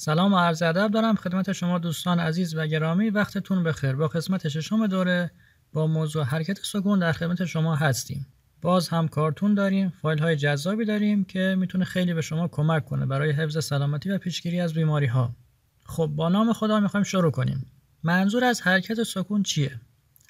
سلام و عرض ادب دارم خدمت شما دوستان عزیز و گرامی. وقتتون بخیر. با قسمت ششم دوره با موضوع حرکت سکون در خدمت شما هستیم. باز هم کارتون داریم فایل های جذابی داریم که می‌تونه خیلی به شما کمک کنه برای حفظ سلامتی و پیشگیری از بیماری ها خب با نام خدا می‌خوایم شروع کنیم. منظور از حرکت سکون چیه؟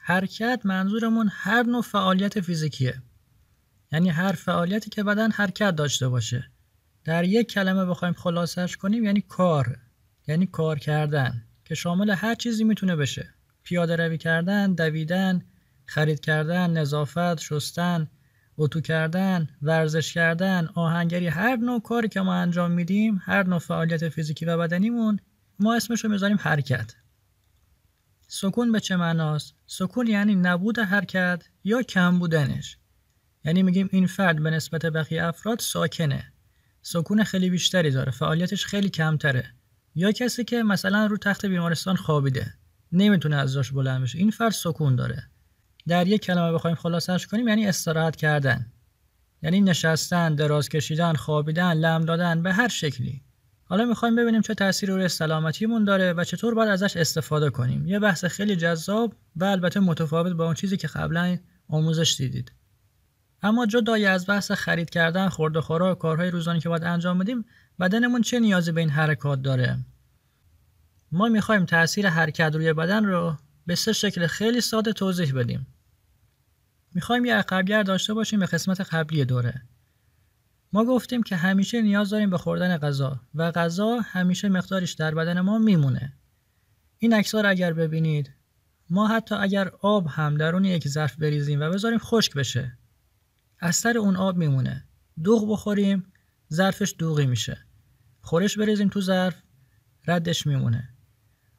حرکت منظورمون هر نوع فعالیت فیزیکیه. یعنی هر فعالیتی که بدن حرکت داشته باشه. در یک کلمه بخوایم خلاصش کنیم یعنی کار. یعنی کار کردن که شامل هر چیزی می‌تونه بشه. پیاده روی کردن دویدن خرید کردن نظافت شستن اتو کردن ورزش کردن آهنگری هر نوع کاری که ما انجام میدیم هر نوع فعالیت فیزیکی و بدنیمون ما اسمش رو می‌ذاریم حرکت. سکون به چه معناست؟ سکون یعنی نبود حرکت یا کم بودنش. یعنی میگیم این فرد به نسبت بقیه افراد ساکنه. سکون خیلی بیشتری داره فعالیتش خیلی کمتره. یا کسی که مثلا رو تخت بیمارستان خوابیده نمی‌تونه از جاش بلند بشه این فرد سکون داره. در یک کلمه بخوایم خلاصش کنیم یعنی استراحت کردن. یعنی نشستن دراز کشیدن خوابیدن لم دادن به هر شکلی. حالا می‌خوایم ببینیم چه تأثیری روی سلامتیمون داره و چطور باید ازش استفاده کنیم. یه بحث خیلی جذاب و البته متفاوت با اون چیزی که قبلا آموزش دیدید. اما جدای از بحث خرید کردن خورد و خوراک کارهای روزانه که باید انجام بدیم بدنمون چه نیازی به این حرکات داره؟ ما می‌خوایم تاثیر حرکت روی بدن رو به سه شکل خیلی ساده توضیح بدیم. می‌خوایم یه عقبگر داشته باشیم به قسمت قبلی دوره. ما گفتیم که همیشه نیاز داریم به خوردن غذا و غذا همیشه مقدارش در بدن ما میمونه. این اکسار اگر ببینید ما حتی اگر آب هم درون یک ظرف بریزیم و بذاریم خشک بشه اثر اون آب میمونه. دوغ بخوریم ظرفش دوغی میشه. خورش بریزیم تو ظرف ردش میمونه.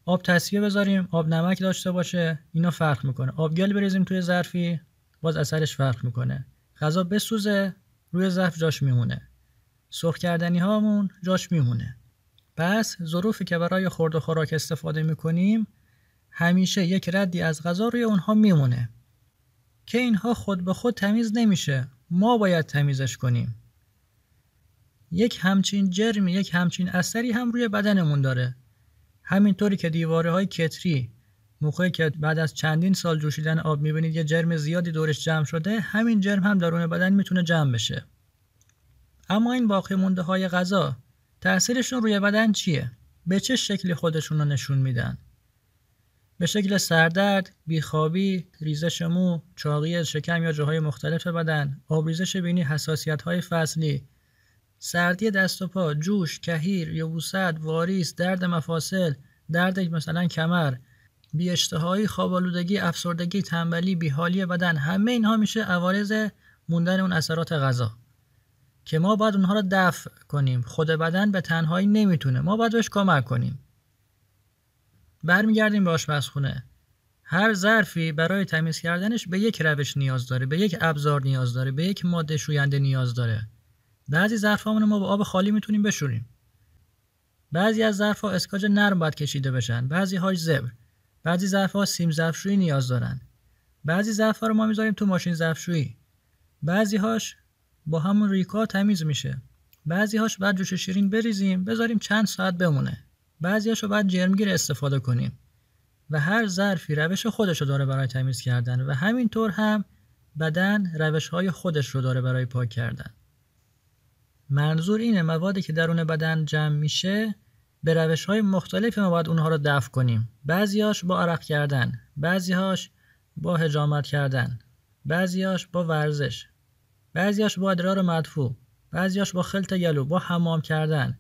آب تصفیه بذاریم آب نمک داشته باشه اینا فرق می‌کنه. آبگل بریزیم توی ظرفی باز اثرش فرق می‌کنه. غذا بسوزه روی ظرف جاش میمونه. سرخ کردنی هامون جاش میمونه. پس ظروفی که برای خورد و خوراک استفاده می‌کنیم همیشه یک ردی از غذا روی اونها میمونه. که اینها خود به خود تمیز نمیشه ما باید تمیزش کنیم یک همچین جرمی یک همچین اثری هم روی بدنمون داره همینطوری که دیواره های کتری موقعی که بعد از چندین سال جوشیدن آب می‌بینید یه جرم زیادی دورش جمع شده همین جرم هم درون بدن می‌تونه جمع بشه اما این باقی مونده های غذا تأثیرشون روی بدن چیه؟ به چه شکلی خودشون رو نشون میدن؟ به شکل سردرد، بیخوابی، ریزش مو، چاقی شکم یا جاهای مختلف بدن، آبریزش بینی، حساسیت های فصلی، سردی دست و پا، جوش، کهیر، یبوست، واریس، درد مفاصل، درد مثلا کمر، بی اشتهایی، خوابالودگی، افسردگی، تنبلی، بیحالی بدن همه اینها میشه عوارض موندن اون اثرات غذا. که ما باید اونها رو دفع کنیم. خود بدن به تنهایی نمی‌تونه. ما باید بهش کمک کنیم. برمیگردیم به آشپزخونه. هر ظرفی برای تمیز کردنش به یک روش نیاز داره به یک ابزار نیاز داره به یک ماده شوینده نیاز داره. بعضی ظرفامون ما با آب خالی می‌تونیم بشوریم. بعضی از ظرفها اسکاج نرم باید کشیده بشن. بعضی هاش زبر. بعضی ظرفها سیم ظرفشویی نیاز دارن. بعضی ظرفها رو ما می‌ذاریم تو ماشین ظرفشویی. بعضی هاش با همون ریکا تمیز میشه. بعضی هاش بعد جوش شیرین بریزیم بذاریم چند ساعت بمونه. بعضیاشو بعد جرمگیر استفاده کنیم. و هر ظرفی روش خودش رو داره برای تمیز کردن و همینطور هم بدن روش های خودش رو داره برای پاک کردن. منظور اینه موادی که درون بدن جمع میشه به روش های مختلفی ما باید اونها رو دفع کنیم. بعضیاش با عرق کردن بعضیهاش با هجامت کردن بعضیاش با ورزش بعضیاش با ادرار مدفوع بعضیاش با خلط گلو با حمام کردن.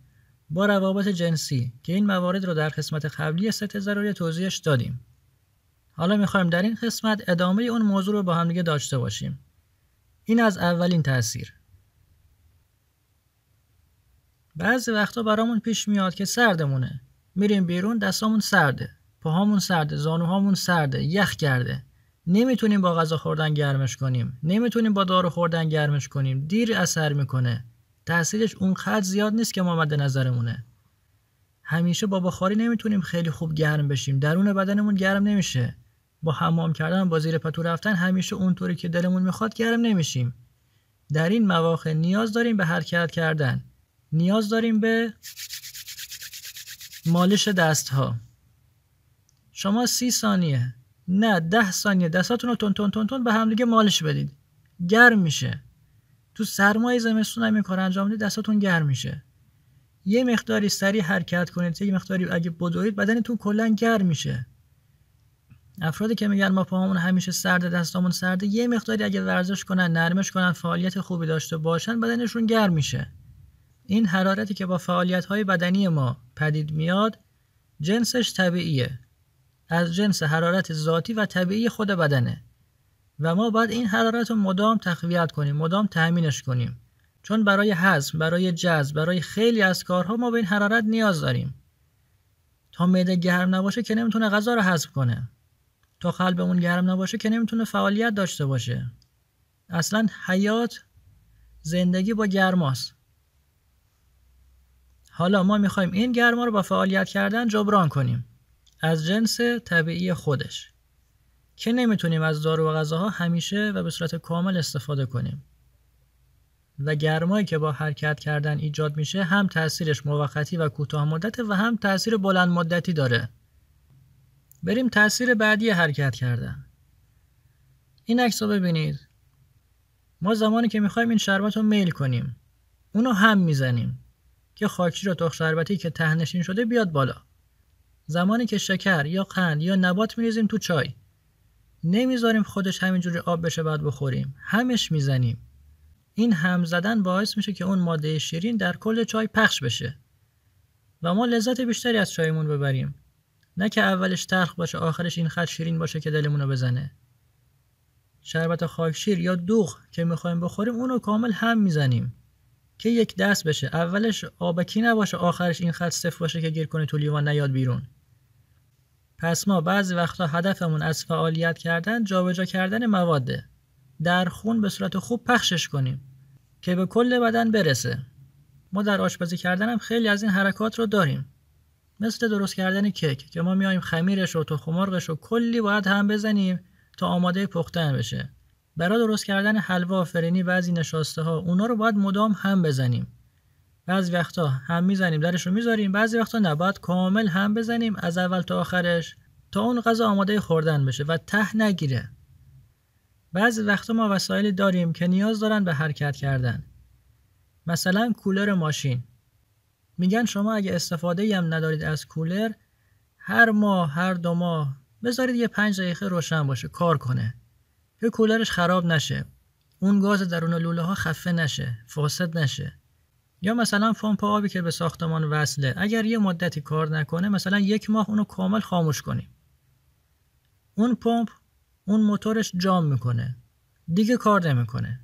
با روابط جنسی که این موارد رو در قسمت قبلی ست ضروری توضیحش دادیم. حالا می‌خوایم در این قسمت ادامه اون موضوع رو با هم دیگه داشته باشیم. این از اولین تاثیر بعضی وقتا برامون پیش میاد که سردمونه. میریم بیرون دستامون سرده. پاهامون سرده زانوهامون سرده یخ کرده. نمی‌تونیم با غذا خوردن گرمش کنیم. نمی‌تونیم با دارو خوردن گرمش کنیم. دیر اثر می‌کنه. تاثیرش اونقدر زیاد نیست که ما مد نظرمونه. همیشه با بخاری نمی‌تونیم خیلی خوب گرم بشیم. درون بدنمون گرم نمیشه. با حمام کردن با زیر پتو رفتن همیشه اونطوری که دلمون می‌خواد گرم نمیشیم. در این مواقع نیاز داریم به حرکت کردن. نیاز داریم به مالش دست ها شما سی ثانیه نه ده ثانیه دستاتون رو تون تون تون تون به همدیگه مالش بدید. گرم میشه. تو سرمای زمستون هم این کار انجام بدید دستاتون گرم میشه. یه مقداری سریع حرکت کنید یه مقداری اگه بدوید بدنتون کلا گرم میشه. افرادی که میگن ما پاهامون همیشه سرد دستامون سرده یه مقداری اگه ورزش کنن نرمش کنن فعالیت خوبی داشته باشن بدنشون گرم میشه. این حرارتی که با فعالیت های بدنی ما پدید میاد جنسش طبیعیه. از جنس حرارت ذاتی و طبیعی خود بدنه. و ما باید این حرارت رو مدام تقویت کنیم مدام تأمینش کنیم. چون برای هضم برای جذب برای خیلی از کارها ما به این حرارت نیاز داریم. تا معده گرم نباشه که نمی‌تونه غذا رو هضم کنه. تا قلبمون گرم نباشه که نمی‌تونه فعالیت داشته باشه. اصلا حیات زندگی با گرماست حالا ما می‌خوایم این گرما رو با فعالیت کردن جبران کنیم. از جنس طبیعی خودش. که نمی‌تونیم از دارو و غذاها همیشه و به صورت کامل استفاده کنیم. و گرمایی که با حرکت کردن ایجاد میشه هم تاثیرش موقتی و کوتاه مدته و هم تاثیر بلند مدتی داره. بریم تاثیر بعدی حرکت کردن. این عکس رو ببینید. ما زمانی که می‌خوایم این شربت رو میل کنیم اونو هم می‌زنیم که خاکشیر و تخم شربتی که تهنشین شده بیاد بالا. زمانی که شکر یا قند یا نبات میریزیم تو چای. نمی‌ذاریم خودش همینجوری آب بشه بعد بخوریم. همش می‌زنیم. این هم زدن باعث میشه که اون ماده شیرین در کل چای پخش بشه. و ما لذت بیشتری از چایمون ببریم. نه که اولش تلخ باشه آخرش این خط شیرین باشه که دلمون رو بزنه. شربت خاکشیر یا دوغ که می‌خوایم بخوریم اونو کامل هم می‌زنیم. که یک دست بشه. اولش آبکی نباشه آخرش این خط صفر باشه که گیر کنه تو لیوان نیاد بیرون. پس ما بعضی وقتا هدفمون از فعالیت کردن جابجا کردن مواده در خون به صورت خوب پخشش کنیم که به کل بدن برسه. ما در آشپزی کردن هم خیلی از این حرکات رو داریم. مثل درست کردن کیک که ما میایم خمیرش و تخم مرغش رو کلی باید هم بزنیم تا آماده پختن بشه. برای درست کردن حلوا فرنی بعضی نشاسته ها اونا رو باید مدام هم بزنیم. بعضی وقتا هم می‌زنیم درش رو می‌ذاریم بعضی وقتا نباید کامل هم بزنیم از اول تا آخرش تا اون غذا آماده خوردن بشه و ته نگیره. بعضی وقتا ما وسایلی داریم که نیاز دارن به حرکت کردن. مثلا کولر ماشین. میگن شما اگه استفاده هم ندارید از کولر هر ماه هر دو ماه بذارید یه پنج دقیقه روشن باشه کار کنه. که کولرش خراب نشه. اون گاز درون لوله ها خفه نشه فاسد نشه. یا مثلا پمپ آبی که به ساختمان وصله. اگر یه مدتی کار نکنه مثلا یک ماه اونو کامل خاموش کنیم. اون پمپ اون موتورش جام می‌کنه. دیگه کار نمی‌کنه.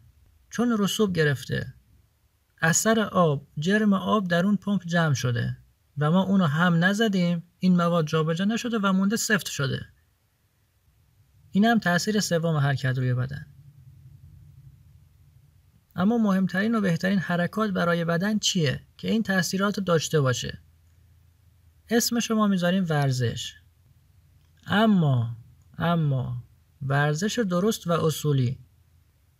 چون رسوب گرفته. اثر آب جرم آب در اون پمپ جمع شده. و ما اونو هم نزدیم این مواد جابجا نشده و مونده سفت شده. این هم تاثیر سوم حرکت روی بدن. اما مهمترین و بهترین حرکات برای بدن چیه که این تاثیرات داشته باشه؟ اسم شما می‌ذاریم ورزش. اما اما ورزش درست و اصولی.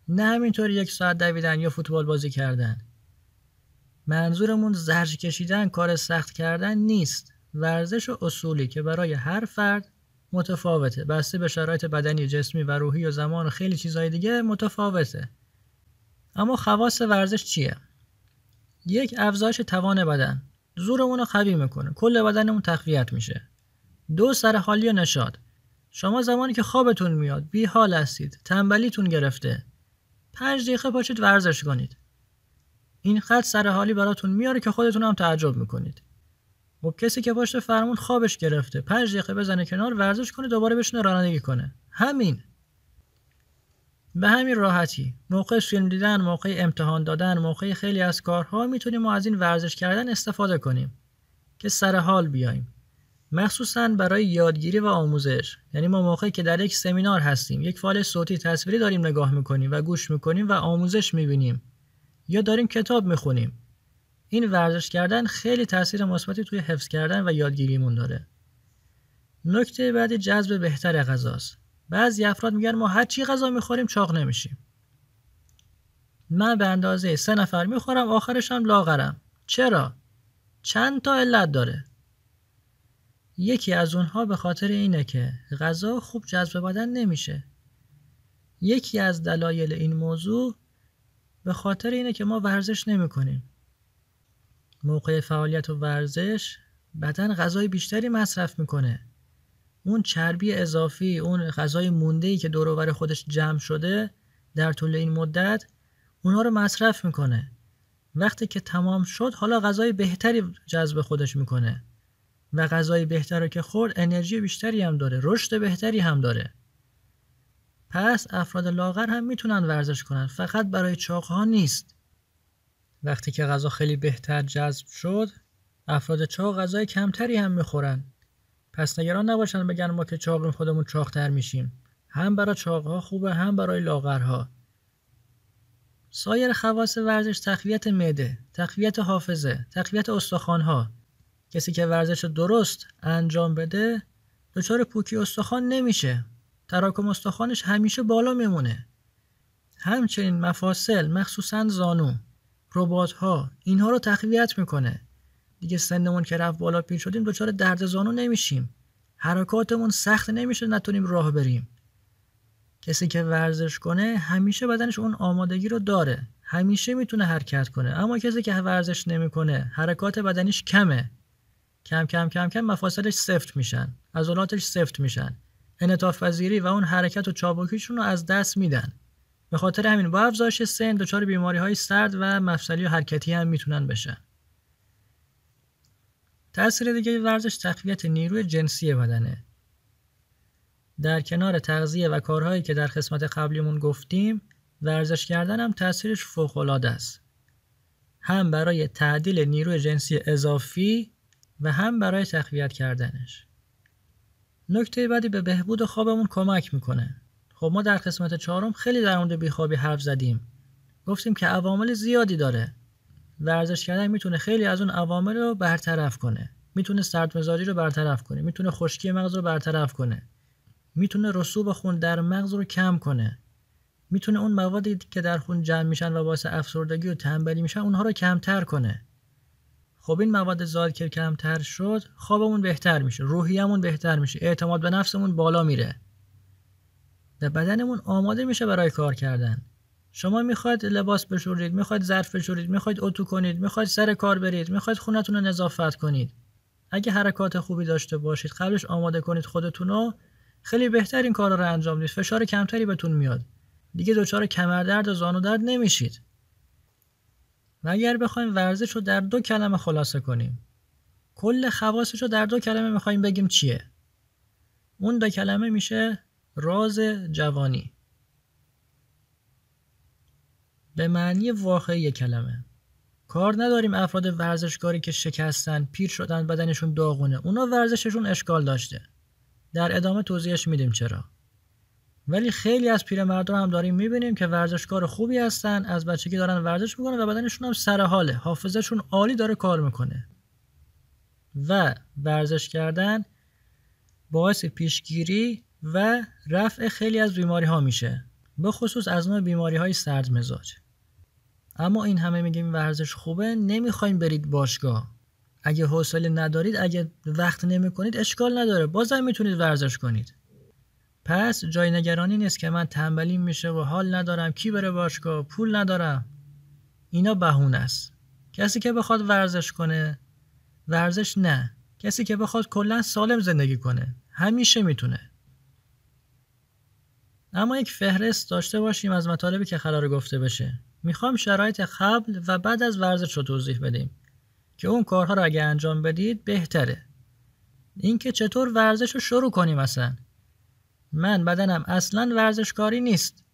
نه همینطور یک ساعت دویدن یا فوتبال بازی کردن. منظورمون زرج کشیدن کار سخت کردن نیست. ورزش و اصولی که برای هر فرد متفاوته. بسته به شرایط بدنی جسمی و روحی و زمان و خیلی چیزهای دیگه متفاوته. اما خواص ورزش چیه؟ یک افزایش توان بدن. زورمون رو قوی می‌کنه. کل بدنمون تقویت میشه. دو سر حالی و نشاد شما زمانی که خوابتون میاد بی حال هستید. تنبلیتون گرفته. پنج دقیقه پاشید ورزش کنید. این خط سر حالی براتون میاره که خودتون هم تعجب می‌کنید. خب کسی که پشت فرمون خوابش گرفته پنج دقیقه بزنه کنار ورزش کنه دوباره بشنه رانندگی کنه. همین. به همین راحتی موقع فیلم دیدن موقع امتحان دادن موقع خیلی از کارها می‌تونیم ما از این ورزش کردن استفاده کنیم که سر حال بیایم. مخصوصا برای یادگیری و آموزش. یعنی ما موقعی که در یک سمینار هستیم یک فایل صوتی تصویری داریم نگاه می‌کنیم و گوش می‌کنیم و آموزش می‌بینیم یا داریم کتاب می‌خونیم. این ورزش کردن خیلی تاثیر مثبتی توی حفظ کردن و یادگیریمون داره. نکته بعدی جذب بهتر غذاست. بعضی افراد میگن ما هر چی غذا می‌خوریم چاق نمیشیم. من به اندازه سه نفر می‌خورم آخرش هم لاغرم. چرا؟ چند تا علت داره؟ یکی از اونها به خاطر اینه که غذا خوب جذب بدن نمیشه. یکی از دلایل این موضوع به خاطر اینه که ما ورزش نمی کنیم. موقع فعالیت و ورزش بدن غذای بیشتری مصرف می‌کنه. اون چربی اضافی، اون غذای مونده ای که دور خودش جمع شده در طول این مدت اونها رو مصرف می‌کنه. وقتی که تمام شد حالا غذای بهتری جذب خودش می‌کنه. و غذای بهتر رو که خورد انرژی بیشتری هم داره رشد بهتری هم داره. پس افراد لاغر هم می‌تونن ورزش کنن فقط برای چاقها نیست. وقتی که غذا خیلی بهتر جذب شد افراد چاق غذای کمتری هم می‌خورن. پس نگران نباشن بگن ما که چاقیم خودمون چاقتر میشیم. هم برای چاقها خوبه هم برای لاغرها. سایر خواص ورزش تقویت معده تقویت حافظه تقویت استخوانها. کسی که ورزش درست انجام بده دچار پوکی استخوان نمیشه. تراکم استخوانش همیشه بالا میمونه. همچنین مفاصل مخصوصا زانو ربات ها اینها رو تقویت می‌کنه. دیگه سنمون که رفت بالا پیر شدیم دچار درد زانو نمیشیم. حرکاتمون سخت نمیشه نتونیم راه بریم. کسی که ورزش کنه همیشه بدنش اون آمادگی رو داره. همیشه می‌تونه حرکت کنه. اما کسی که ورزش نمی‌کنه حرکات بدنیش کمه. کم کم کم کم مفاصلش سفت میشن. عضلاتش سفت میشن. انعطاف پذیری و اون حرکت و چابکیشون رو از دست میدن. به خاطر همین با افزایش سن دچار بیماری های سرد و مفصلی و حرکتی هم می‌تونن بشن. تاثیر دیگه ورزش تقویت نیروی جنسی بدنه. در کنار تغذیه و کارهایی که در قسمت قبلیمون گفتیم ورزش کردن هم تاثیرش فوق العاده است. هم برای تعدیل نیروی جنسی اضافی و هم برای تقویت کردنش. نکته بعدی به بهبود خوابمون کمک می‌کنه. خب ما در قسمت چهارم خیلی در مورد بیخوابی حرف زدیم. گفتیم که عوامل زیادی داره. ورزش کردن می‌تونه خیلی از اون عوامل رو برطرف کنه. می‌تونه سردمزاجی رو برطرف کنه. می‌تونه خشکی مغز رو برطرف کنه. می‌تونه رسوب خون در مغز رو کم کنه. می‌تونه اون موادی که در خون جمع میشن و باعث افسردگی و تنبلی میشن اونها رو کمتر کنه. خب این مواد زاد که کمتر شد خوابمون بهتر میشه روحیمون بهتر میشه اعتماد به نفسمون بالا میره. و بدنمون آماده میشه برای کار کردن. شما می‌خواید لباس بشورید می‌خواید ظرف بشورید می‌خواید اتو کنید می‌خواید سر کار برید می‌خواید خونتون رو نظافت کنید. اگه حرکات خوبی داشته باشید قبلش آماده کنید خودتون رو خیلی بهتر این کارا رو انجام بدید. فشار کمتری بهتون میاد. دیگه دچار کمردرد و زانو درد نمیشید. و اگر بخوایم ورزش رو در دو کلمه خلاصه کنیم کل خواصش رو در دو کلمه می‌خوایم بگیم چیه؟ اون دو کلمه میشه راز جوانی. به معنی واقعی کلمه. کار نداریم افراد ورزشکاری که شکستن پیر شدن بدنشون داغونه. اونا ورزششون اشکال داشته. در ادامه توضیحش میدیم چرا. ولی خیلی از پیرمردان هم داریم می‌بینیم که ورزشکار خوبی هستن از بچگی دارن ورزش می‌کنن و بدنشون هم سر حاله حافظشون عالی داره کار می‌کنه. و ورزش کردن باعث پیشگیری و رفع خیلی از بیماری ها میشه. به خصوص از نوع بیماری های سرد مزاج اما این همه میگیم ورزش خوبه نمی‌خوایم برید باشگاه. اگه حوصله ندارید اگه وقت نمی کنید اشکال نداره. بازم می‌تونید ورزش کنید. پس جای نگرانی نیست که من تنبلی میشه و حال ندارم کی بره باشگاه؟ پول ندارم. اینا بهونه است. کسی که بخواد ورزش کنه ورزش نه. کسی که بخواد کلا سالم زندگی کنه همیشه می‌تونه. اما یک فهرست داشته باشیم از مطالبی که قرار گفته بشه. می‌خوام شرایط قبل و بعد از ورزش رو توضیح بدیم که اون کارها رو اگه انجام بدید بهتره. اینکه چطور ورزش رو شروع کنیم اصلا. من بدنم اصلا ورزشکاری نیست.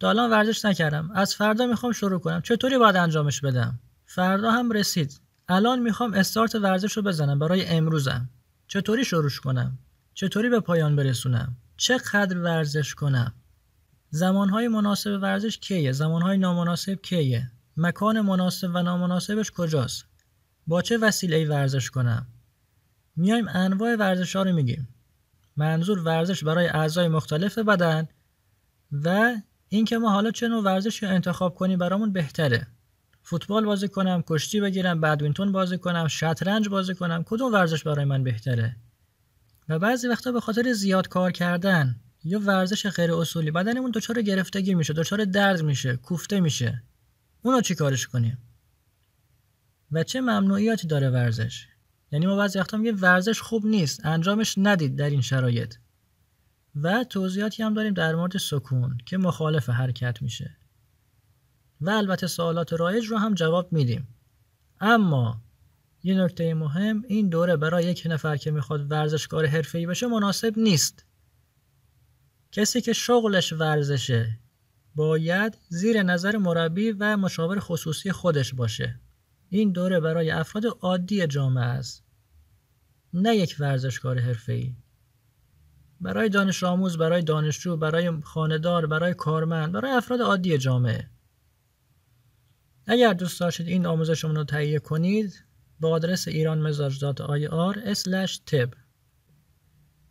تا الان ورزش نکردم. از فردا می‌خوام شروع کنم. چطوری باید انجامش بدم؟ فردا هم رسید. الان می‌خوام استارت ورزش رو بزنم برای امروزم. چطوری شروع کنم؟ چطوری به پایان برسونم؟ چقدر ورزش کنم؟ زمانهای مناسب ورزش کیه؟ زمانهای نامناسب کیه؟ مکان مناسب و نامناسبش کجاست؟ با چه وسیله ورزش کنم؟ میایم انواع ورزش ها رو میگیم. منظور ورزش برای اعضای مختلف بدن و اینکه ما حالا چه نوع رو انتخاب کنیم برامون بهتره. فوتبال بازی کنم کشتی بگیرم بدوینتون بازی کنم شطرنج بازی کنم. کدوم ورزش برای من بهتره؟ و بعضی وقتا به خاطر زیاد کار کردن یا ورزش غیر اصولی. بدنمون دچار گرفتگی میشه دچار درد میشه کوفته میشه. اونو چی کارش کنیم؟ و چه ممنوعیاتی داره ورزش؟ یعنی ما بعضی وقتا میگه ورزش خوب نیست انجامش ندید در این شرایط. و توضیحاتی هم داریم در مورد سکون که مخالف حرکت میشه. و البته سوالات رایج رو هم جواب میدیم. اما یه نکته مهم این دوره برای یک نفر که می‌خواد ورزشکار حرفه‌ای بشه مناسب نیست. کسی که شغلش ورزشه باید زیر نظر مربی و مشاور خصوصی خودش باشه. این دوره برای افراد عادی جامعه است. نه یک ورزشکار حرفه‌ای. برای دانش آموز برای دانشجو برای خاندار برای کارمند برای افراد عادی جامعه. اگر دوست داشتید این آموزشمون رو تهیه کنید با آدرس ایرانمزاج.ir tip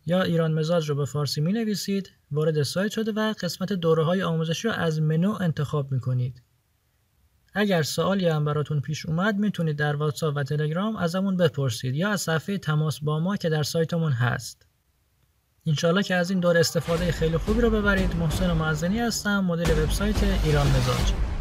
یا ایران مزاج رو به فارسی می نویسید وارد سایت شده و قسمت دوره های آموزشی رو از منو انتخاب می کنید. اگر سوالی هم براتون پیش اومد می‌تونید در واتساپ و تلگرام ازمون بپرسید یا از صفحه تماس با ما که در سایتمون هست. انشالله که از این دور استفاده خیلی خوبی رو ببرید محسن معزنی هستم مدیر وبسایت ایران مزاج